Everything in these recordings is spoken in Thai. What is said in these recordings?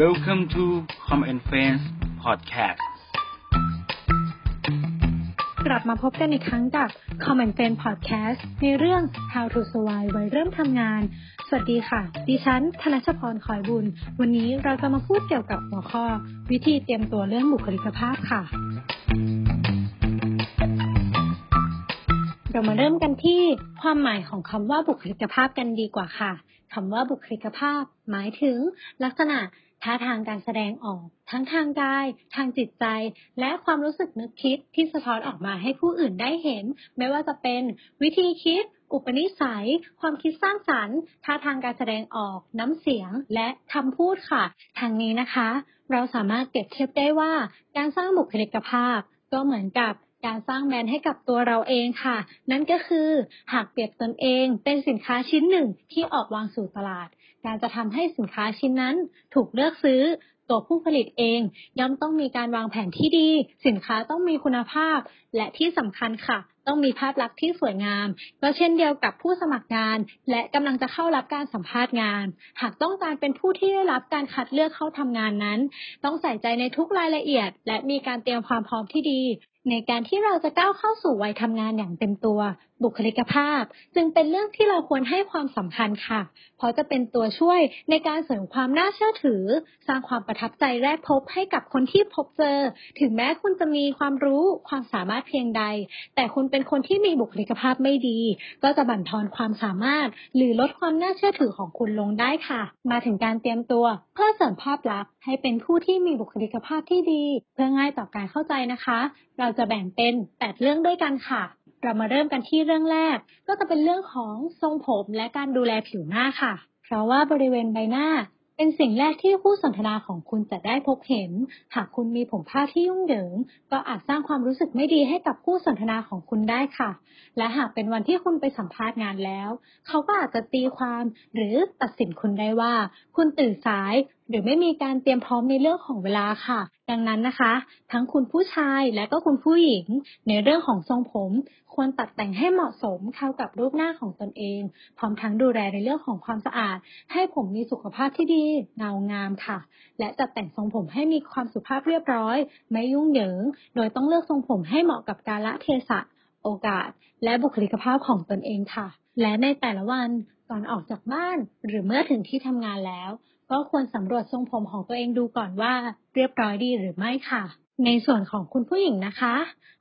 Welcome to Com and Friends Podcast กลับมาพบกันอีกครั้งกับ Common Friend Podcast ในเรื่อง How to Survive วัยเริ่มทำงาน สวัสดีค่ะ ดิฉัน ธนชพรคอยบุญ วันนี้เราจะมาพูดเกี่ยวกับหัวข้อ วิธีเตรียมตัวเรื่องบุคลิกภาพค่ะ เรามาเริ่มกันที่ความหมายของคำว่าบุคลิกภาพกันดีกว่าค่ะคำว่าบุคลิกภาพ หมายถึงลักษณะท่าทางการแสดงออก ทั้งทางกาย ทางจิตใจ และความรู้สึกนึกคิดที่สะท้อนออกมาให้ผู้อื่นได้เห็น ไม่ว่าจะเป็นวิธีคิด อุปนิสัย ความคิดสร้างสรรค์ท่าทางการแสดงออก น้ำเสียง และคำพูดค่ะ ทางนี้นะคะ เราสามารถเปรียบเทียบได้ว่า การสร้างบุคลิกภาพ ก็เหมือนกับ การสร้างแบรนด์ให้กับตัวเราเองค่ะ นั่นก็คือหากเปรียบตนเองเป็นสินค้าชิ้นหนึ่งที่ออกวางสู่ตลาด การจะทำให้สินค้าชิ้นนั้นถูกเลือกซื้อตัวผู้ผลิตเอง ย่อมต้องมีการวางแผนที่ดี สินค้าต้องมีคุณภาพ และที่สำคัญค่ะ ต้องมีภาพลักษณ์ที่สวยงาม ก็เช่นเดียวกับผู้สมัครงาน และกำลังจะเข้ารับการสัมภาษณ์งาน หากต้องการเป็นผู้ที่ได้รับการคัดเลือกเข้าทำงานนั้น ต้องใส่ใจในทุกรายละเอียด และมีการเตรียมความพร้อมที่ดี ในการที่เราจะก้าวเข้าสู่วัยทำงานอย่างเต็มตัว บุคลิกภาพ จึงเป็นเรื่องที่เราควรให้ความสำคัญค่ะ เพราะจะเป็นตัวช่วยในการเสริมความน่าเชื่อถือ สร้างความประทับใจแรกพบให้กับคนที่พบเจอ ถึงแม้คุณจะมีความรู้ความสามารถเพียงใด แต่คุณเป็นคนที่มีบุคลิกภาพไม่ดี ก็จะบั่นทอนความสามารถ หรือลดความน่าเชื่อถือของคุณลงได้ค่ะ มาถึงการเตรียมตัว เพื่อเสริมภาพลักษณ์ให้เป็นผู้ที่มีบุคลิกภาพที่ดี เพื่อง่ายต่อการเข้าใจนะคะ เราจะแบ่งเป็น 8 เรื่องด้วยกันค่ะ เรามาเริ่มกันที่เรื่องแรก ก็จะเป็นเรื่องของทรงผมและการดูแลผิวหน้าค่ะ เพราะว่าบริเวณใบหน้าเป็นสิ่งแรกที่คู่สนทนาของคุณจะได้พบเห็น หากคุณมีผมผ้าที่ยุ่งเหยิง ก็อาจสร้างความรู้สึกไม่ดีให้กับคู่สนทนาของคุณได้ค่ะ และหากเป็นวันที่คุณไปสัมภาษณ์งานแล้ว เขาก็อาจจะตีความหรือตัดสินคุณได้ว่า คุณตื่นสาย หรือไม่มีการเตรียมพร้อมในเรื่องของเวลาค่ะ ดังนั้นนะคะ ทั้งคุณผู้ชายและก็คุณผู้หญิง ในเรื่องของทรงผม ควรตัดแต่งให้เหมาะสมเข้ากับรูปหน้าของตนเอง พร้อมทั้งดูแลในเรื่องของความสะอาด ให้ผมมีสุขภาพที่ดีเงางามค่ะ และจัดแต่งทรงผมให้มีความสุภาพเรียบร้อย ไม่ยุ่งเหยิง โดยต้องเลือกทรงผมให้เหมาะกับกาลเทศะโอกาส และบุคลิกภาพของตนเองค่ะ และในแต่ละวันก่อนออกจากบ้านหรือเมื่อถึงที่ทำงานแล้ว ก็ควรสำรวจทรงผมของตัวเองดูก่อนว่า เรียบร้อยดีหรือไม่ค่ะ ในส่วนของคุณผู้หญิงนะคะ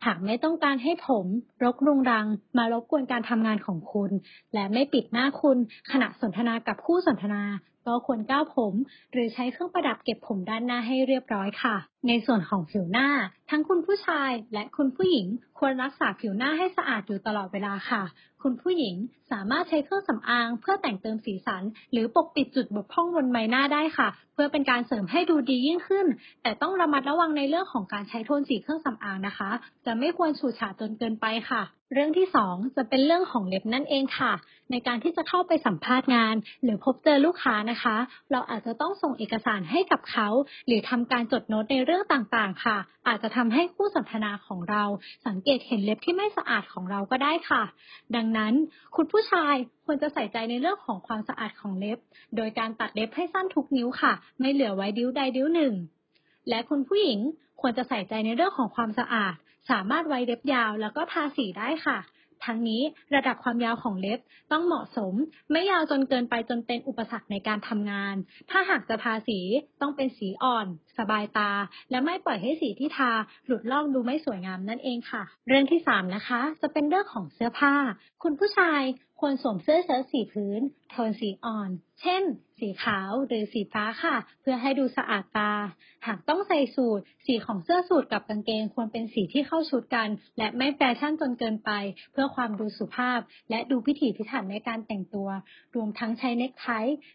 หากไม่ต้องการให้ผมรกรุงรัง มารบกวนการทำงานของคุณ และไม่ปิดหน้าคุณ ขณะสนทนากับคู่สนทนาก็ควรก้าวผม หรือใช้เครื่องประดับเก็บผมด้านหน้าให้เรียบร้อยค่ะ ในส่วนของผิวหน้า ทั้งคุณผู้ชายและคุณผู้หญิงควรรักษาผิวหน้าให้สะอาดอยู่ตลอดเวลาค่ะ คุณผู้หญิงสามารถใช้เครื่องสำอางเพื่อแต่งเติมสีสัน หรือปกปิดจุดบกพร่องบนใบหน้าได้ค่ะ เพื่อเป็นการเสริมให้ดูดียิ่งขึ้น แต่ต้องระมัดระวังในเรื่องของการใช้โทนสีเครื่องสำอางนะคะ จะไม่ควรฉูดฉาดจนเกินไปค่ะ เรื่องที่ 2 จะเป็นเรื่องของเล็บนั่นเองค่ะ ในการที่จะเข้าไปสัมภาษณ์งาน หรือพบเจอลูกค้านะคะ เราอาจจะต้องส่งเอกสารให้กับเขา หรือทำการจดโน้ตในเรื่องต่างๆ ค่ะ อาจจะทำให้คู่สนทนาของเรา สังเกตเห็นเล็บที่ไม่สะอาดของเราก็ได้ค่ะ ดังนั้นคุณผู้ชายควรจะใส่ใจในเรื่องของความสะอาดของเล็บ โดยการตัดเล็บให้สั้นทุกนิ้วค่ะ ไม่เหลือไว้ดิ้วใดดิ้วหนึ่งและคุณผู้หญิงควรจะใส่ใจในเรื่องของความสะอาด สามารถไว้เล็บยาวแล้วก็ทาสีได้ค่ะ ทั้งนี้ระดับความยาวของเล็บต้องเหมาะสม ไม่ยาวจนเกินไปจนเป็นอุปสรรคในการทำงาน ถ้าหากจะทาสีต้องเป็นสีอ่อน สบายตา และไม่ปล่อยให้สีที่ทาหลุดลอกดูไม่สวยงามนั่นเองค่ะ เรื่องที่3นะคะ จะเป็นเรื่องของเสื้อผ้า คุณผู้ชาย ควรสวมเสื้อเชิ้ตสีพื้น โทนสีอ่อน เช่น สีขาวหรือสีฟ้าค่ะ เพื่อให้ดูสะอาดตา หากต้องใส่สูทสีของเสื้อสูทกับกางเกงควรเป็นสีที่เข้าชุดกัน และไม่แฟชั่นจนเกินไป เพื่อความดูสุภาพ และดูพิถีพิถันในการแต่งตัว รวมทั้งใช้เนกไท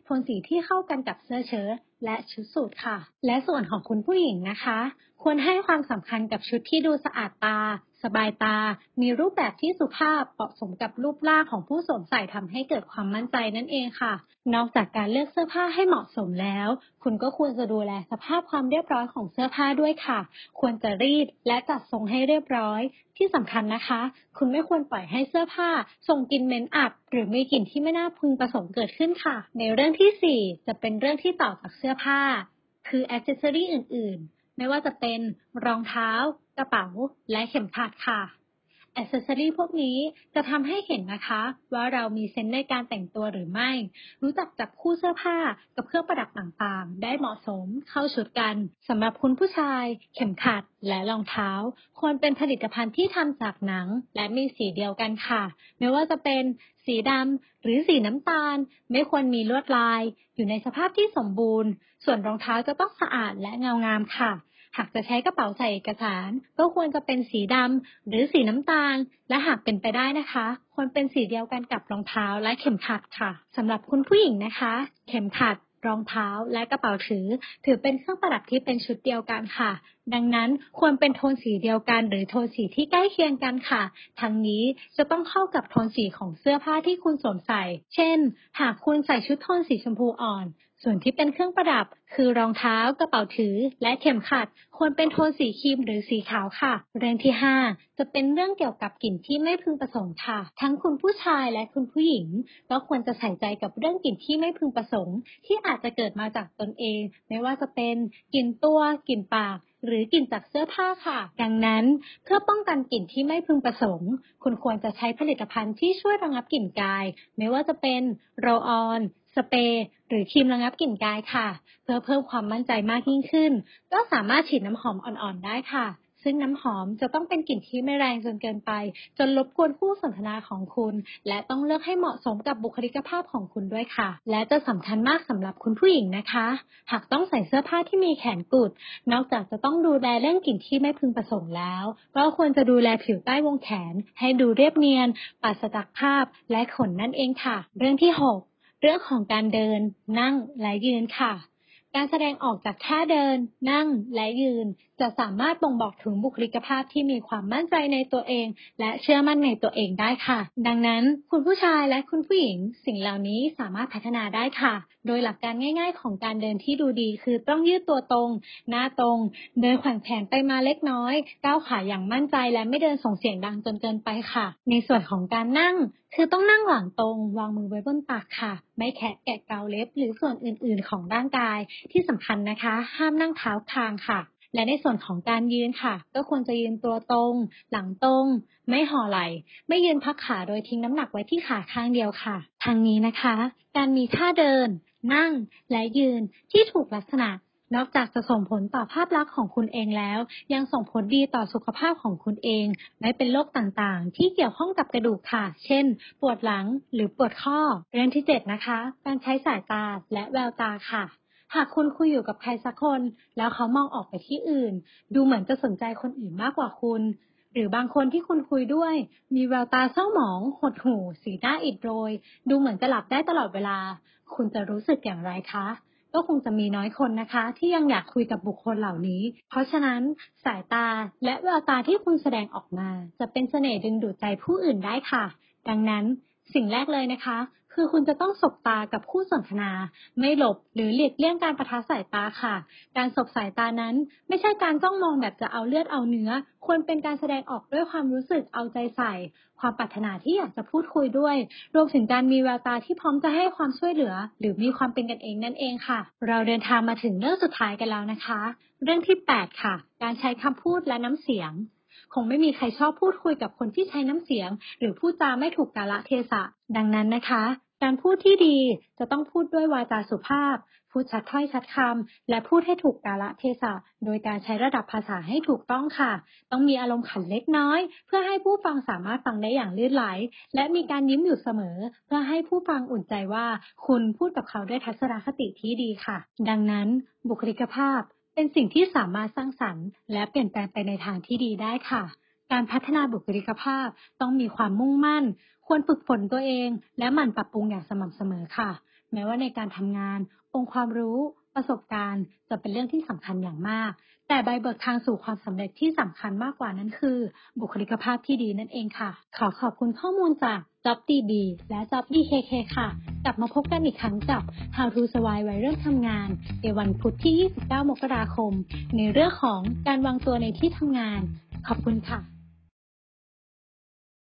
โทนสีที่เข้ากันกับเสื้อเชิ้ต และชุดสูทค่ะ และส่วนของคุณผู้หญิงนะคะ ควรให้ความสำคัญกับชุดที่ดูสะอาดตา สบายตา มีรูปแบบที่สุภาพเหมาะสมกับรูปร่างของผู้สวมใส่ทำให้เกิดความมั่นใจนั่นเองค่ะ นอกจากการเลือกเสื้อผ้าให้เหมาะสมแล้ว คุณก็ควรจะดูแลสภาพความเรียบร้อยของเสื้อผ้าด้วยค่ะ ควรจะรีดและจัดทรงให้เรียบร้อย ที่สำคัญนะคะ คุณไม่ควรปล่อยให้เสื้อผ้าส่งกลิ่นเหม็นอับ หรือมีกลิ่นที่ไม่น่าพึงประสงค์เกิดขึ้นค่ะ ในเรื่องที่ 4 จะเป็นเรื่องที่ต่อจากเสื้อผ้า คืออ c เซสซอรี่อื่น ๆ ไม่ว่าจะเป็นรองเท้า กระเป๋า และเข็มขัดค่ะ อ c เซสซอรี่พวกนี้จะทำให้เห็นนะคะ ว่าเรามีเซนส์ในการแต่งตัวหรือไม่ รู้จักจับคู่เสื้อผ้ากับเครื่องประดับต่างๆ ได้เหมาะสมเข้าชุดกันสำหรับคุณผู้ชาย เข็มขัดและรองเท้า ควรเป็นผลิตภัณฑ์ที่ทำจากหนัง และมีสีเดียวกันค่ะ ไม่ว่าจะเป็นสีดำหรือสีน้ำตาล ไม่ควรมีลวดลาย อยู่ในสภาพที่สมบูรณ์ ส่วนรองเท้าจะต้องสะอาดและเงางามค่ะ หากจะใช้กระเป๋าใส่เอกสาร ก็ควรจะเป็นสีดำหรือสีน้ำตาล และหากเป็นไปได้นะคะ ควรเป็นสีเดียวกันกับรองเท้าและเข็มขัดค่ะสำหรับคุณผู้หญิงนะคะ เข็มขัดรองเท้าและกระเป๋าถือ ถือเป็นเครื่องประดับที่เป็นชุดเดียวกันค่ะ ดังนั้นควรเป็นโทนสีเดียวกัน หรือโทนสีที่ใกล้เคียงกันค่ะ ทั้งนี้จะต้องเข้ากับโทนสีของเสื้อผ้าที่คุณสวมใส่ เช่น หากคุณใส่ชุดโทนสีชมพูอ่อน ส่วนที่เป็นเครื่องประดับ คือรองเท้า กระเป๋าถือ และเข็มขัด ควรเป็นโทนสีครีมหรือสีขาวค่ะ เรื่องที่ 5 จะเป็นเรื่องเกี่ยวกับกลิ่นที่ไม่พึงประสงค์ค่ะ ทั้งคุณผู้ชายและคุณผู้หญิง ก็ควรจะใส่ใจกับเรื่องกลิ่นที่ไม่พึงประสงค์ ที่อาจจะเกิดมาจากตนเอง ไม่ว่าจะเป็นกลิ่นตัว กลิ่นปาก หรือกลิ่นจากเสื้อผ้าค่ะ ดังนั้นเพื่อป้องกันกลิ่นที่ไม่พึงประสงค์ คุณควรจะใช้ผลิตภัณฑ์ที่ช่วยระงับกลิ่นกาย ไม่ว่าจะเป็นโรออนสเปรย์หรือครีมระงับกลิ่นกายค่ะ เพื่อเพิ่มความมั่นใจมากยิ่งขึ้น ก็สามารถฉีดน้ำหอมอ่อนๆได้ค่ะ ซึ่งน้ำหอมจะต้องเป็นกลิ่นที่ไม่แรงจนเกินไป จนรบกวนคู่สนทนาของคุณ และต้องเลือกให้เหมาะสมกับบุคลิกภาพของคุณด้วยค่ะ และจะสำคัญมากสำหรับคุณผู้หญิงนะคะ หากต้องใส่เสื้อผ้าที่มีแขนกุด นอกจากจะต้องดูแลเรื่องกลิ่นที่ไม่พึงประสงค์แล้ว ก็ควรจะดูแลผิวใต้วงแขน ให้ดูเรียบเนียนปราศจากภาพและขนนั่นเองค่ะ เรื่องที่ 6 เรื่องของการเดิน นั่งและยืนค่ะการแสดงออกจากท่าเดิน นั่ง และยืนจะสามารถบ่งบอกถึงบุคลิกภาพที่มีความมั่นใจในตัวเอง และเชื่อมั่นในตัวเองได้ค่ะ ดังนั้นคุณผู้ชายและคุณผู้หญิง สิ่งเหล่านี้สามารถพัฒนาได้ค่ะ โดยหลักการง่าย ๆ ของการเดินที่ดูดี คือต้องยืดตัวตรง หน้าตรง เดินแขว่งแขนไปมาเล็กน้อย ก้าวขาอย่างมั่นใจและไม่เดินส่งเสียงดังจนเกินไปค่ะ ในส่วนของการนั่ง คือต้องนั่งหลังตรง วางมือไว้บนตักค่ะ ไม่แขะแกะเกาเล็บ หรือส่วนอื่น ๆ ของร่างกายที่สำคัญนะคะ ห้ามนั่งเท้าคางค่ะ และในส่วนของการยืนค่ะ ก็ควรจะยืนตัวตรง หลังตรง ไม่ห่อไหล่ ไม่ยืนพักขาโดยทิ้งน้ำหนักไว้ที่ขาข้างเดียวค่ะ ทางนี้นะคะ การมีท่าเดิน นั่ง และยืนที่ถูกลักษณะนอกจากจะส่งผลต่อภาพลักษณ์ของคุณเองแล้ว ยังส่งผลดีต่อสุขภาพของคุณเองไม่เป็นโรคต่างๆ ที่เกี่ยวข้องกับกระดูกค่ะ เช่น ปวดหลังหรือปวดข้อ เรื่องที่ 7 นะคะ การใช้สายตาและแววตาค่ะ หากคุณคุยอยู่กับใครสักคน แล้วเขามองออกไปที่อื่น ดูเหมือนจะสนใจคนอื่นมากกว่าคุณ หรือบางคนที่คุณคุยด้วย มีแววตาเศร้าหมอง หดหู่ สีหน้าอิดโรย ดูเหมือนจะหลับได้ตลอดเวลา คุณจะรู้สึกอย่างไรคะ ก็คงจะมีน้อยคนนะคะ ที่ยังอยากคุยกับบุคคลเหล่านี้ เพราะฉะนั้นสายตาและแววตาที่คุณแสดงออกมา จะเป็นเสน่ห์ดึงดูดใจผู้อื่นได้ค่ะ ดังนั้นสิ่งแรกเลยนะคะ คือคุณจะต้องสบตากับคู่สนทนา ไม่หลบหรือหลีกเลี่ยงการประทะสายตาค่ะ การสบสายตานั้น ไม่ใช่การจ้องมองแบบจะเอาเลือดเอาเนื้อ ควรเป็นการแสดงออกด้วยความรู้สึกเอาใจใส่ ความปรารถนาที่อยากจะพูดคุยด้วย รวมถึงการมีแววตาที่พร้อมจะให้ความช่วยเหลือ หรือมีความเป็นกันเองนั่นเองค่ะ เราเดินทางมาถึงเรื่องสุดท้ายกันแล้วนะคะ เรื่องที่ 8 ค่ะ การใช้คำพูดและน้ำเสียงคงไม่มีใครชอบพูดคุยกับคนที่ใช้น้ำเสียง หรือพูดจาไม่ถูกกาละเทศะ ดังนั้นนะคะ การพูดที่ดีจะต้องพูดด้วยวาจาสุภาพ พูดชัดถ้อยชัดคำ และพูดให้ถูกกาละเทศะ โดยการใช้ระดับภาษาให้ถูกต้องค่ะ ต้องมีอารมณ์ขันเล็กน้อย เพื่อให้ผู้ฟังสามารถฟังได้อย่างลื่นไหล และมีการยิ้มอยู่เสมอ เพื่อให้ผู้ฟังอุ่นใจว่า คุณพูดกับเขาด้วยทัศนคติที่ดีค่ะ ดังนั้น บุคลิกภาพ เป็นสิ่งที่สามารถสร้างสรรค์ และเปลี่ยนแปลงไปในทางที่ดีได้ค่ะการพัฒนาบุคลิกภาพต้องมีความมุ่งมั่น ควรฝึกฝนตัวเอง และหมั่นปรับปรุงอย่างสม่ำเสมอค่ะ แม้ว่าในการทำงาน องค์ความรู้ ประสบการณ์ จะเป็นเรื่องที่สำคัญอย่างมาก แต่ใบเบิกทางสู่ความสำเร็จที่สำคัญมากกว่านั้นคือ บุคลิกภาพที่ดีนั่นเองค่ะ ขอขอบคุณข้อมูลจาก JobDB และ JobDKK ค่ะ กลับมาพบกันอีกครั้งกับ How to Survive วัยเริ่มทำงาน ในวันพุธที่ 29 มกราคม ในเรื่องของการวางตัวในที่ทำงาน ขอบคุณค่ะ